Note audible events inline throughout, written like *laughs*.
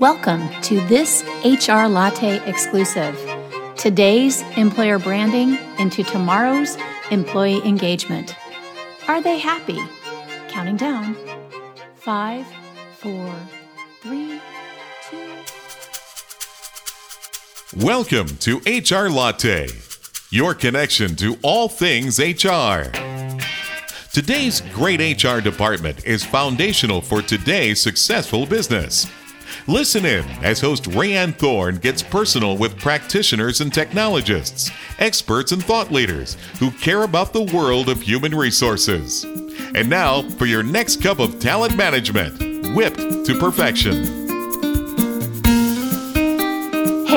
Welcome to this HR Latte exclusive. Today's employer branding into tomorrow's employee engagement. Are they happy? Counting down. Five, four, three, two. Welcome to HR Latte, your connection to all things HR. Today's great HR department is foundational for today's successful business. Listen in as host Rayanne Thorne gets personal with practitioners and technologists, experts and thought leaders who care about the world of human resources. And now for your next cup of talent management, whipped to perfection.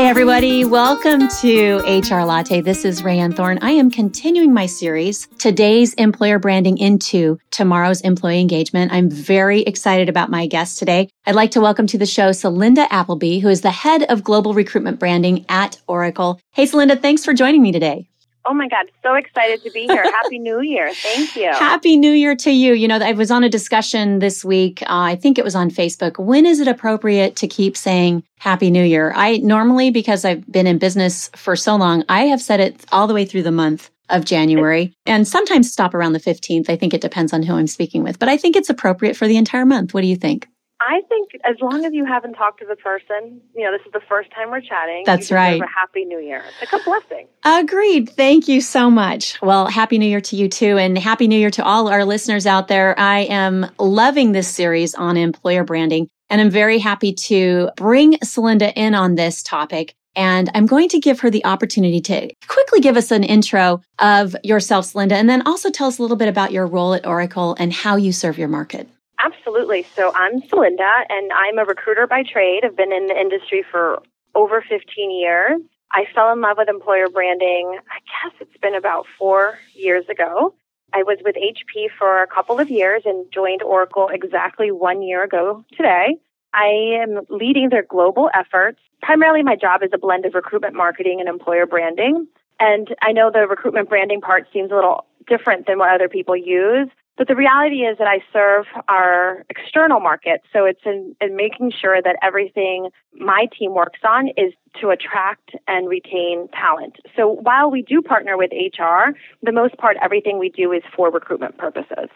Hey, everybody, welcome to HR Latte. This is Rayanne Thorne. I am continuing my series, Today's Employer Branding into Tomorrow's Employee Engagement. I'm very excited about my guest today. I'd like to welcome to the show Celinda Appleby, who is the head of global recruitment branding at Oracle. Hey, Celinda, thanks for joining me today. Oh my God, so excited to be here. Happy New Year. Thank you. *laughs* Happy New Year to you. You know, I was on a discussion this week. Uh, I think it was on Facebook. When is it appropriate to keep saying Happy New Year? I normally, because I've been in business for so long, I have said it all the way through the month of January and sometimes stop around the 15th. I think it depends on who I'm speaking with, but I think it's appropriate for the entire month. What do you think? I think as long as you haven't talked to the person, you know, this is the first time we're chatting. That's right. A happy New Year. It's like a blessing. Agreed. Thank you so much. Well, happy New Year to you too, and happy New Year to all our listeners out there. I am loving this series on employer branding, and I'm very happy to bring Celinda in on this topic. And I'm going to give her the opportunity to quickly give us an intro of yourself, Celinda, and then also tell us a little bit about your role at Oracle and how you serve your market. Absolutely. So I'm Celinda, and I'm a recruiter by trade. I've been in the industry for over 15 years. I fell in love with employer branding, I guess it's been about four years ago. I was with HP for a couple of years and joined Oracle exactly one year ago today. I am leading their global efforts. Primarily, my job is a blend of recruitment marketing and employer branding. And I know the recruitment branding part seems a little different than what other people use. But the reality is that I serve our external market. So it's in, in, making sure that everything my team works on is to attract and retain talent. So while we do partner with HR, the most part, everything we do is for recruitment purposes.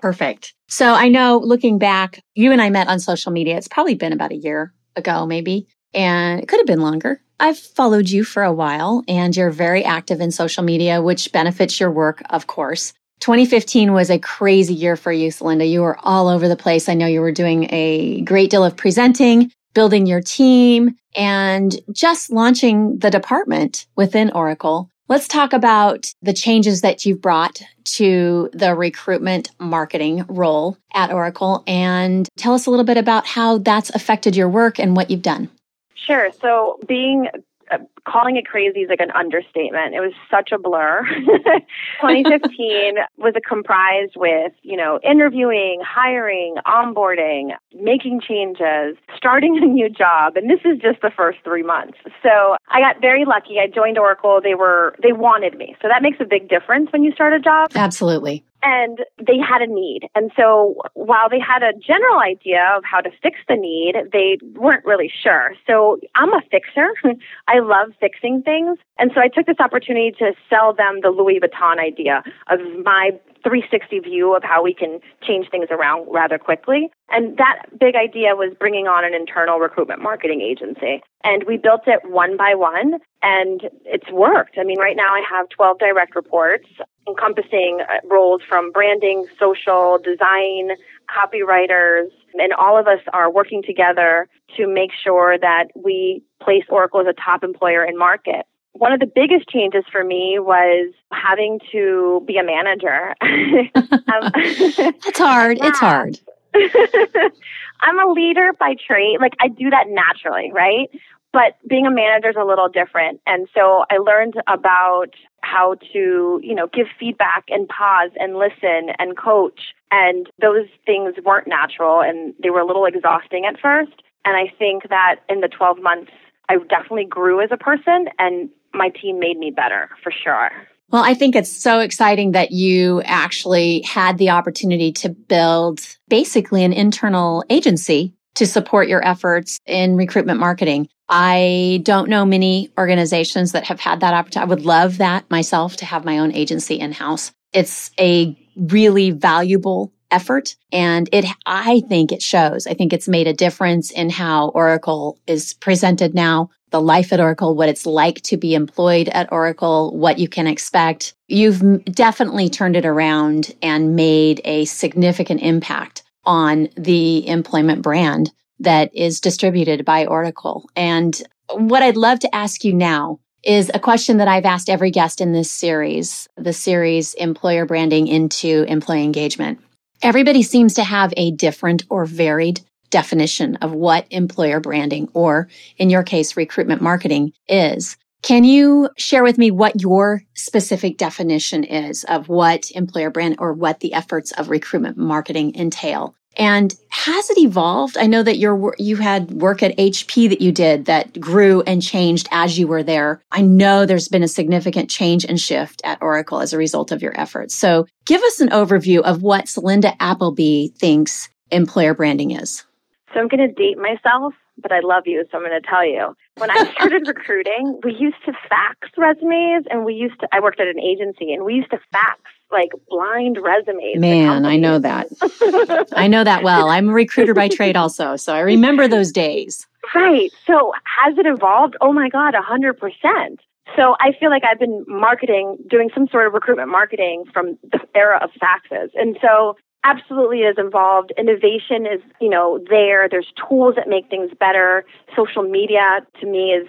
Perfect. So I know looking back, you and I met on social media. It's probably been about a year ago, maybe, and it could have been longer. I've followed you for a while and you're very active in social media, which benefits your work, of course. 2015 was a crazy year for you, Celinda. You were all over the place. I know you were doing a great deal of presenting, building your team, and just launching the department within Oracle. Let's talk about the changes that you've brought to the recruitment marketing role at Oracle and tell us a little bit about how that's affected your work and what you've done. Sure. So, being Uh, calling it crazy is like an understatement. It was such a blur. *laughs* 2015 was a comprised with, you know, interviewing, hiring, onboarding, making changes, starting a new job. And this is just the first three months. So I got very lucky. I joined Oracle. They were, they wanted me. So that makes a big difference when you start a job. Absolutely and they had a need. And so while they had a general idea of how to fix the need, they weren't really sure. So I'm a fixer. *laughs* I love fixing things. And so I took this opportunity to sell them the Louis Vuitton idea of my 360 view of how we can change things around rather quickly. And that big idea was bringing on an internal recruitment marketing agency. And we built it one by one, and it's worked. I mean, right now I have 12 direct reports encompassing uh, roles from branding, social, design, copywriters, and all of us are working together to make sure that we place Oracle as a top employer in market. One of the biggest changes for me was having to be a manager. *laughs* um, *laughs* That's hard. It's hard. *laughs* I'm a leader by trade. Like I do that naturally, right? But being a manager is a little different. And so I learned about how to, you know, give feedback and pause and listen and coach. And those things weren't natural and they were a little exhausting at first. And I think that in the 12 months, I definitely grew as a person and my team made me better for sure. Well, I think it's so exciting that you actually had the opportunity to build basically an internal agency to support your efforts in recruitment marketing. I don't know many organizations that have had that opportunity. I would love that myself to have my own agency in house. It's a really valuable effort and it I think it shows. I think it's made a difference in how Oracle is presented now, the life at Oracle, what it's like to be employed at Oracle, what you can expect. You've definitely turned it around and made a significant impact on the employment brand that is distributed by Oracle. And what I'd love to ask you now is a question that I've asked every guest in this series, the series Employer Branding into Employee Engagement. Everybody seems to have a different or varied definition of what employer branding, or in your case, recruitment marketing is. Can you share with me what your specific definition is of what employer brand or what the efforts of recruitment marketing entail? And has it evolved? I know that you're, you had work at HP that you did that grew and changed as you were there. I know there's been a significant change and shift at Oracle as a result of your efforts. So give us an overview of what Celinda Appleby thinks employer branding is. So I'm going to date myself, but I love you, so I'm going to tell you. When I started *laughs* recruiting, we used to fax resumes and we used to, I worked at an agency and we used to fax like blind resumes. Man, I know that. I know that well. I'm a recruiter by trade also, so I remember those days. Right. So has it evolved? Oh my God, a hundred percent. So I feel like I've been marketing, doing some sort of recruitment marketing from the era of faxes. And so absolutely is involved. Innovation is, you know, there. There's tools that make things better. Social media to me is,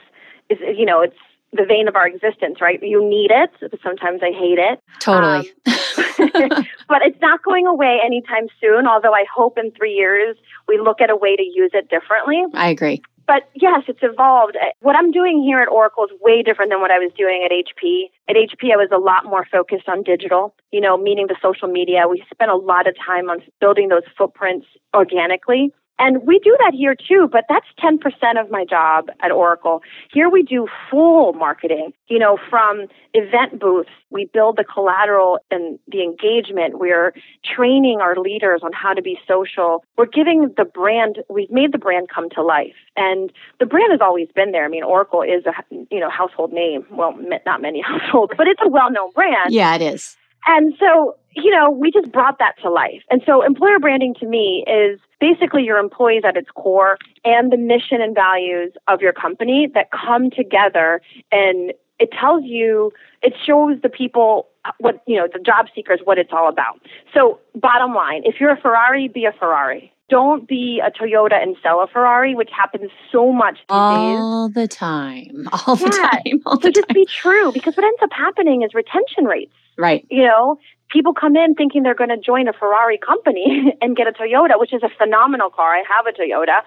is, you know, it's the vein of our existence, right? You need it, but sometimes I hate it. Totally. Um, *laughs* but it's not going away anytime soon, although I hope in three years we look at a way to use it differently. I agree. But yes, it's evolved. What I'm doing here at Oracle is way different than what I was doing at HP. At HP, I was a lot more focused on digital, you know, meaning the social media. We spent a lot of time on building those footprints organically. And we do that here too, but that's 10% of my job at Oracle. Here we do full marketing, you know, from event booths. We build the collateral and the engagement. We're training our leaders on how to be social. We're giving the brand, we've made the brand come to life. And the brand has always been there. I mean, Oracle is a, you know, household name. Well, not many *laughs* households, but it's a well-known brand. Yeah, it is. And so, you know, we just brought that to life. And so employer branding to me is basically your employees at its core and the mission and values of your company that come together and it tells you, it shows the people what, you know, the job seekers what it's all about. So bottom line, if you're a Ferrari, be a Ferrari. Don't be a Toyota and sell a Ferrari, which happens so much these all days. the time. All the yeah. time. All so the just be true because what ends up happening is retention rates. Right. You know, people come in thinking they're going to join a Ferrari company *laughs* and get a Toyota, which is a phenomenal car. I have a Toyota.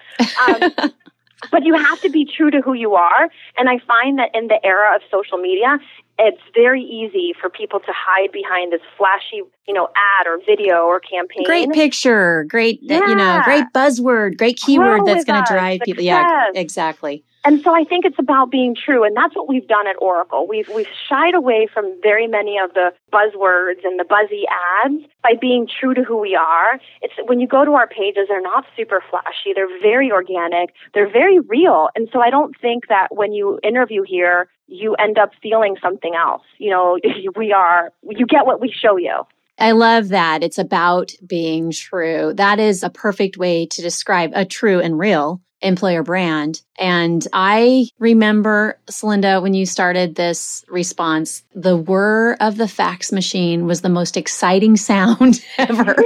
Um, *laughs* but you have to be true to who you are. And I find that in the era of social media, it's very easy for people to hide behind this flashy, you know, ad or video or campaign. Great picture, great, yeah. you know, great buzzword, great keyword Grow that's going to drive people. Yeah, exactly. And so I think it's about being true, and that's what we've done at Oracle. We've we've shied away from very many of the buzzwords and the buzzy ads by being true to who we are. It's when you go to our pages, they're not super flashy. They're very organic. They're very real. And so I don't think that when you interview here, you end up feeling something else. You know, *laughs* we are you get what we show you. I love that. It's about being true. That is a perfect way to describe a true and real employer brand. And I remember, Celinda, when you started this response, the whir of the fax machine was the most exciting *laughs* sound ever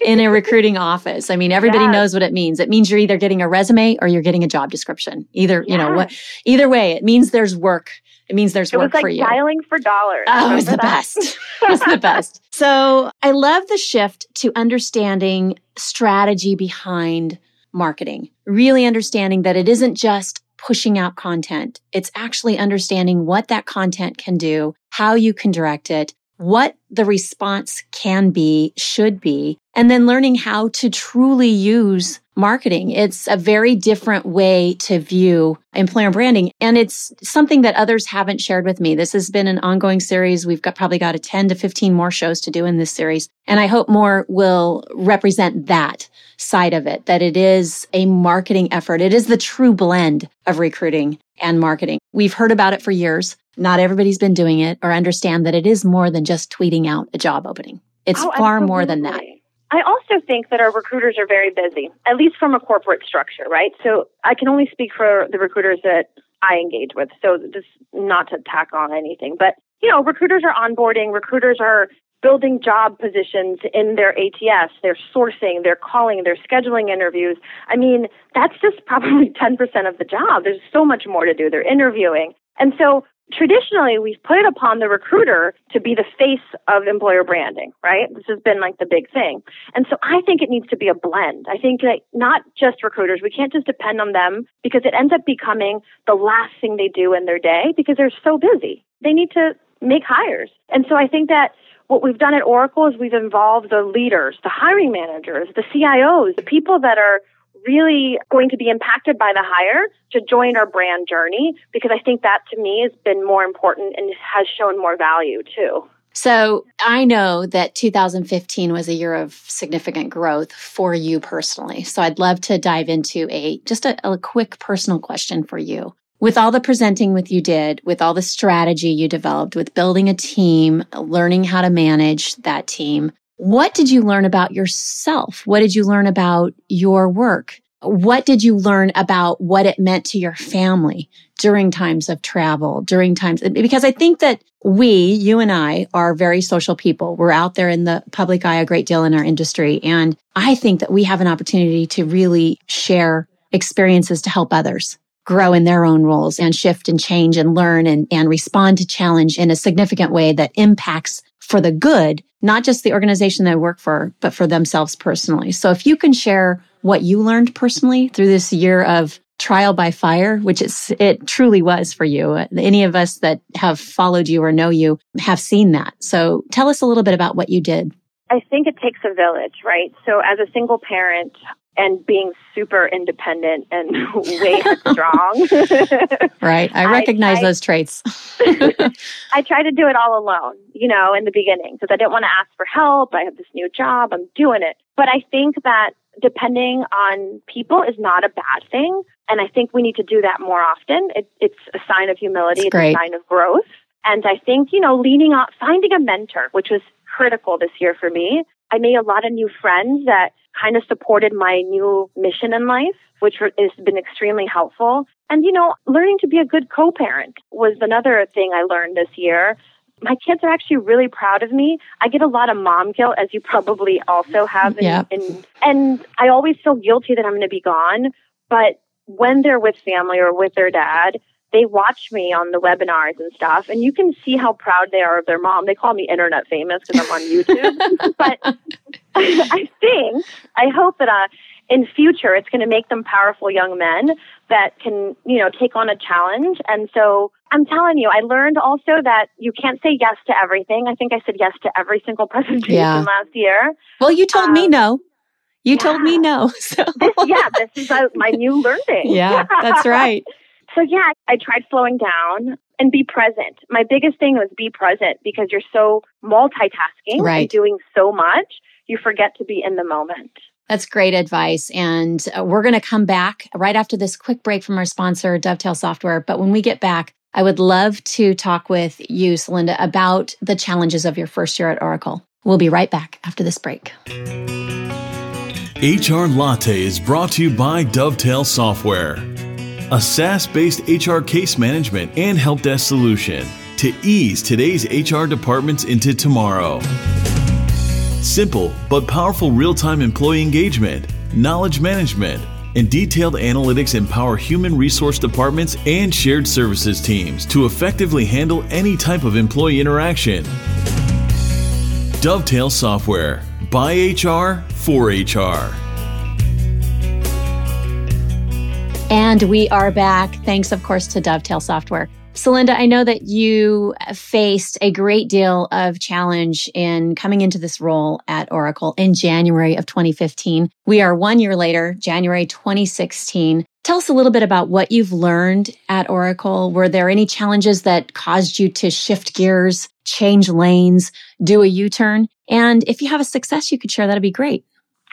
in a recruiting office. I mean, everybody yes. knows what it means. It means you're either getting a resume or you're getting a job description. Either, yes. you know, what, either way, it means there's work. It means there's it work like for you. Dialing for dollars. Oh, it was the that? best. it was the best. So I love the shift to understanding strategy behind marketing, really understanding that it isn't just pushing out content. It's actually understanding what that content can do, how you can direct it, what the response can be, should be, and then learning how to truly use marketing. It's a very different way to view employer branding. And it's something that others haven't shared with me. This has been an ongoing series. We've got probably got a 10 to 15 more shows to do in this series. And I hope more will represent that side of it, that it is a marketing effort. It is the true blend of recruiting and marketing. We've heard about it for years. Not everybody's been doing it or understand that it is more than just tweeting out a job opening. It's oh, far more than that. I also think that our recruiters are very busy, at least from a corporate structure, right? So I can only speak for the recruiters that I engage with. So just not to tack on anything, but you know, recruiters are onboarding, recruiters are building job positions in their ATS, they're sourcing, they're calling, they're scheduling interviews. I mean, that's just probably *laughs* 10% of the job. There's so much more to do. They're interviewing. And so traditionally we've put it upon the recruiter to be the face of employer branding, right? This has been like the big thing. And so I think it needs to be a blend. I think that not just recruiters, we can't just depend on them because it ends up becoming the last thing they do in their day because they're so busy. They need to make hires. And so I think that what we've done at Oracle is we've involved the leaders, the hiring managers, the CIOs, the people that are really going to be impacted by the hire to join our brand journey because I think that to me has been more important and has shown more value too. So I know that 2015 was a year of significant growth for you personally. So I'd love to dive into a just a, a quick personal question for you. With all the presenting with you did, with all the strategy you developed, with building a team, learning how to manage that team, what did you learn about yourself? What did you learn about your work? What did you learn about what it meant to your family during times of travel, during times? Because I think that we, you and I, are very social people. We're out there in the public eye a great deal in our industry. And I think that we have an opportunity to really share experiences to help others grow in their own roles and shift and change and learn and, and respond to challenge in a significant way that impacts for the good, not just the organization they work for, but for themselves personally. So if you can share what you learned personally through this year of trial by fire, which it truly was for you. Any of us that have followed you or know you have seen that. So tell us a little bit about what you did. I think it takes a village, right? So as a single parent, and being super independent and *laughs* way *laughs* strong. *laughs* right. I recognize I, those traits. I tried to do it all alone, you know, in the beginning because I didn't want to ask for help. I have this new job. I'm doing it. But I think that depending on people is not a bad thing. And I think we need to do that more often. It, it's a sign of humility. It's a sign of growth. And I think, you know, leaning on, finding a mentor, which was critical this year for me. I made a lot of new friends that kind of supported my new mission in life, which has been extremely helpful. And, you know, learning to be a good co-parent was another thing I learned this year. My kids are actually really proud of me. I get a lot of mom guilt, as you probably also have. In, yeah. and I always feel guilty that I'm going to be gone. But when they're with family or with their dad, they watch me on the webinars and stuff, and you can see how proud they are of their mom. They call me internet famous because I'm on YouTube. *laughs* but *laughs* I think, I hope that uh, in future it's going to make them powerful young men that can, you know, take on a challenge. And so I'm telling you, I learned also that you can't say yes to everything. I think I said yes to every single *laughs* presentation yeah. last year. Well, you told um, me no. You yeah. told me no. So. This, yeah, this is uh, my new learning. Yeah, that's right. So yeah, I tried slowing down and be present. My biggest thing was be present because you're so multitasking right. and doing so much, you forget to be in the moment. That's great advice. And uh, we're going to come back right after this quick break from our sponsor, Dovetail Software. But when we get back, I would love to talk with you, Celinda, about the challenges of your first year at Oracle. We'll be right back after this break. HR Latte is brought to you by Dovetail Software a SaaS based HR case management and help desk solution to ease today's HR departments into tomorrow. Simple but powerful real time employee engagement, knowledge management, and detailed analytics empower human resource departments and shared services teams to effectively handle any type of employee interaction. Dovetail Software by HR for HR. And we are back. Thanks, of course, to Dovetail Software. Celinda, I know that you faced a great deal of challenge in coming into this role at Oracle in January of 2015. We are one year later, January 2016. Tell us a little bit about what you've learned at Oracle. Were there any challenges that caused you to shift gears, change lanes, do a U turn? And if you have a success you could share, that'd be great.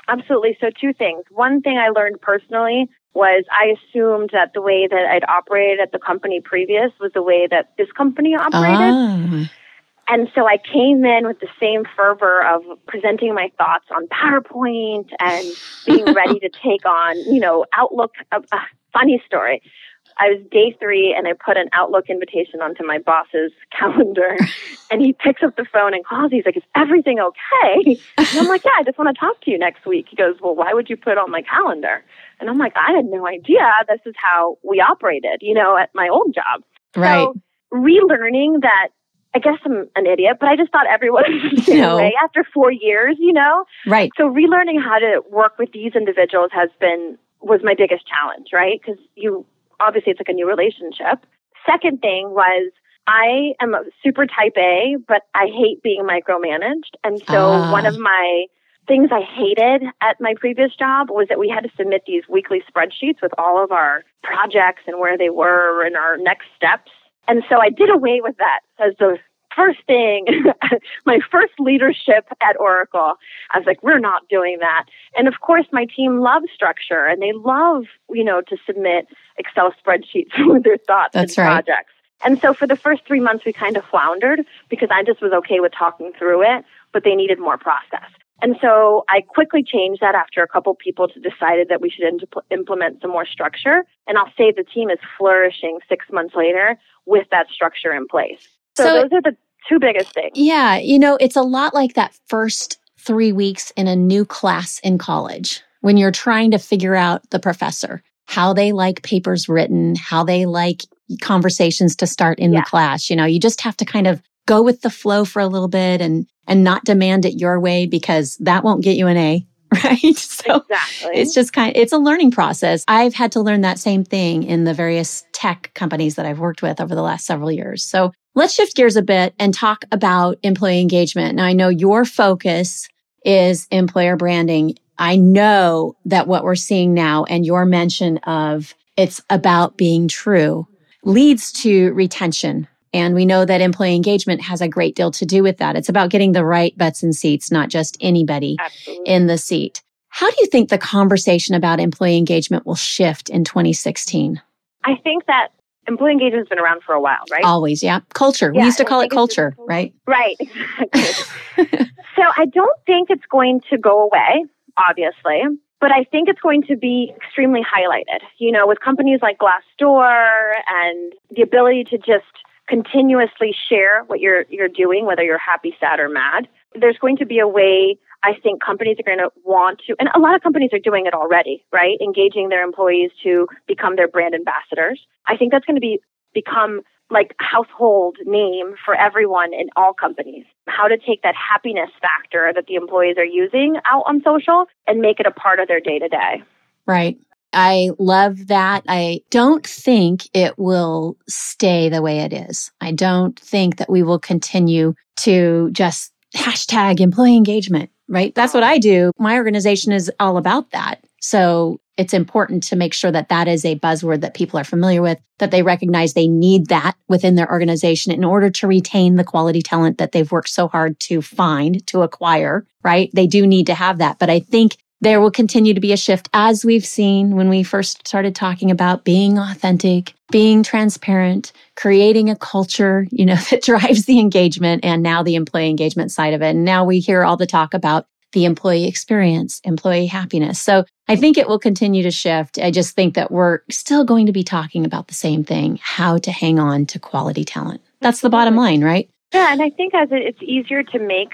Absolutely. So, two things. One thing I learned personally was I assumed that the way that I'd operated at the company previous was the way that this company operated. Ah. And so I came in with the same fervor of presenting my thoughts on PowerPoint and being ready to *laughs* take on, you know, Outlook. A funny story. I was day three and I put an Outlook invitation onto my boss's *laughs* calendar and he picks up the phone and calls. He's like, is everything okay? And I'm like, yeah, I just want to talk to you next week. He goes, well, why would you put it on my calendar? And I'm like, I had no idea this is how we operated, you know, at my old job. Right. So relearning that I guess I'm an idiot, but I just thought everyone was the same no. way after four years, you know? Right. So relearning how to work with these individuals has been, was my biggest challenge, right? Because you, obviously it's like a new relationship. Second thing was I am a super type A, but I hate being micromanaged. And so uh. one of my things I hated at my previous job was that we had to submit these weekly spreadsheets with all of our projects and where they were and our next steps. And so I did away with that as the first thing, *laughs* my first leadership at Oracle. I was like, we're not doing that. And of course, my team loves structure and they love, you know, to submit Excel spreadsheets *laughs* with their thoughts That's and right. projects. And so for the first three months, we kind of floundered because I just was okay with talking through it, but they needed more process. And so I quickly changed that after a couple people decided that we should implement some more structure. And I'll say the team is flourishing six months later with that structure in place. So, so those are the two biggest things. Yeah. You know, it's a lot like that first three weeks in a new class in college when you're trying to figure out the professor, how they like papers written, how they like conversations to start in yeah. the class. You know, you just have to kind of go with the flow for a little bit and and not demand it your way because that won't get you an A. *laughs* Right. So exactly. it's just kind of, it's a learning process. I've had to learn that same thing in the various tech companies that I've worked with over the last several years. So let's shift gears a bit and talk about employee engagement. Now I know your focus is employer branding. I know that what we're seeing now and your mention of it's about being true leads to retention and we know that employee engagement has a great deal to do with that. It's about getting the right butts in seats, not just anybody Absolutely. in the seat. How do you think the conversation about employee engagement will shift in 2016? I think that employee engagement has been around for a while, right? Always, yeah. Culture. Yeah, we used to call it culture, right? Right, exactly. *laughs* so I don't think it's going to go away, obviously, but I think it's going to be extremely highlighted. You know, with companies like Glassdoor and the ability to just continuously share what you're you're doing, whether you're happy, sad, or mad. There's going to be a way I think companies are going to want to, and a lot of companies are doing it already, right? Engaging their employees to become their brand ambassadors. I think that's going to be become like household name for everyone in all companies. How to take that happiness factor that the employees are using out on social and make it a part of their day to day. Right. I love that. I don't think it will stay the way it is. I don't think that we will continue to just hashtag employee engagement, right? That's what oh. I do. My organization is all about that. So it's important to make sure that that is a buzzword that people are familiar with, that they recognize they need that within their organization in order to retain the quality talent that they've worked so hard to find, to acquire, right? They do need to have that. But I think there will continue to be a shift as we've seen when we first started talking about being authentic, being transparent, creating a culture, you know, *laughs* that drives the engagement and now the employee engagement side of it. And now we hear all the talk about the employee experience, employee happiness. So I think it will continue to shift. I just think that we're still going to be talking about the same thing, how to hang on to quality talent. That's the bottom line, right? Yeah, and I think as it's easier to make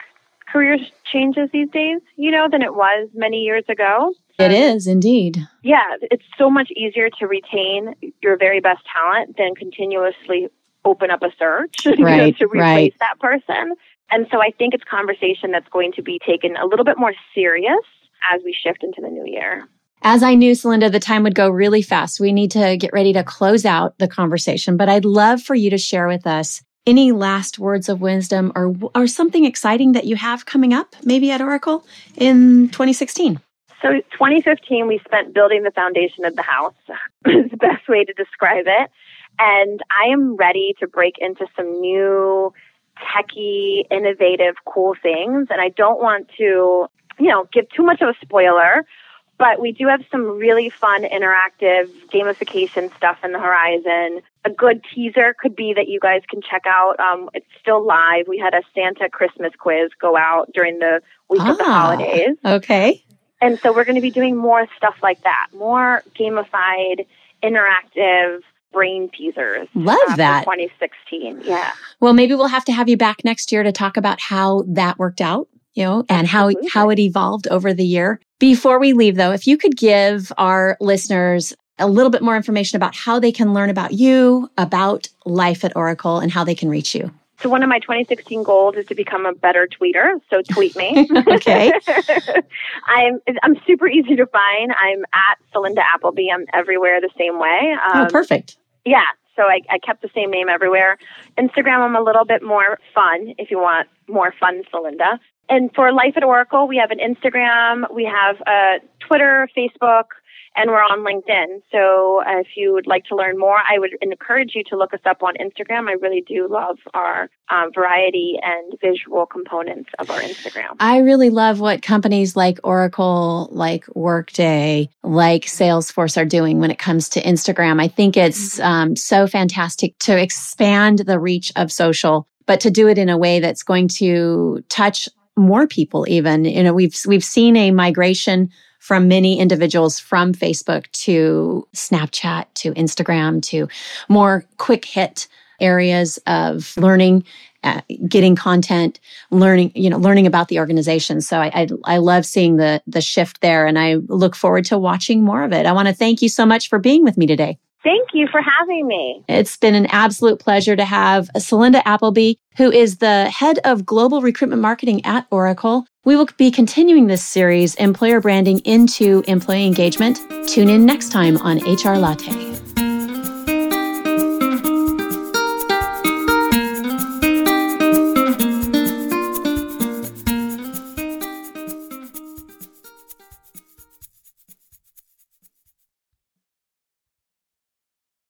career changes these days, you know, than it was many years ago. It is indeed. Yeah, it's so much easier to retain your very best talent than continuously open up a search right, *laughs* you know, to replace right. that person. And so I think it's conversation that's going to be taken a little bit more serious as we shift into the new year. As I knew, Celinda, the time would go really fast. We need to get ready to close out the conversation, but I'd love for you to share with us any last words of wisdom or, or something exciting that you have coming up, maybe at Oracle in 2016. So 2015, we spent building the foundation of the house. *laughs* is the best way to describe it. And I am ready to break into some new techie, innovative, cool things. And I don't want to, you know, give too much of a spoiler, but we do have some really fun interactive gamification stuff in the horizon. A good teaser could be that you guys can check out. Um, it's still live. We had a Santa Christmas quiz go out during the week ah, of the ah, holidays. Okay. And so we're going to be doing more stuff like that, more gamified, interactive brain teasers. Love uh, that. 2016. Yeah. Well, maybe we'll have to have you back next year to talk about how that worked out, you know, and Absolutely. how how it evolved over the year. Before we leave though, if you could give our listeners a little bit more information about how they can learn about you, about life at Oracle and how they can reach you. So one of my 2016 goals is to become a better tweeter. So tweet me. *laughs* okay. *laughs* I'm I'm super easy to find. I'm at Celinda Appleby. I'm everywhere the same way. Oh, um, oh, perfect. Yeah. So I, I kept the same name everywhere. Instagram, I'm a little bit more fun if you want more fun Celinda. And for Life at Oracle, we have an Instagram, we have a Twitter, Facebook, and we're on LinkedIn. So uh, if you would like to learn more, I would encourage you to look us up on Instagram. I really do love our um, variety and visual components of our Instagram. I really love what companies like Oracle, like Workday, like Salesforce are doing when it comes to Instagram. I think it's mm-hmm. um, so fantastic to expand the reach of social but to do it in a way that's going to touch more people even you know we've we've seen a migration from many individuals from Facebook to Snapchat to Instagram to more quick hit areas of learning uh, getting content learning you know learning about the organization. So I, I, I love seeing the the shift there and i look forward to watching more of it. I want to thank you so much for being with me today Thank you for having me. It's been an absolute pleasure to have Celinda Appleby, who is the head of global recruitment marketing at Oracle. We will be continuing this series, Employer Branding into Employee Engagement. Tune in next time on HR Latte.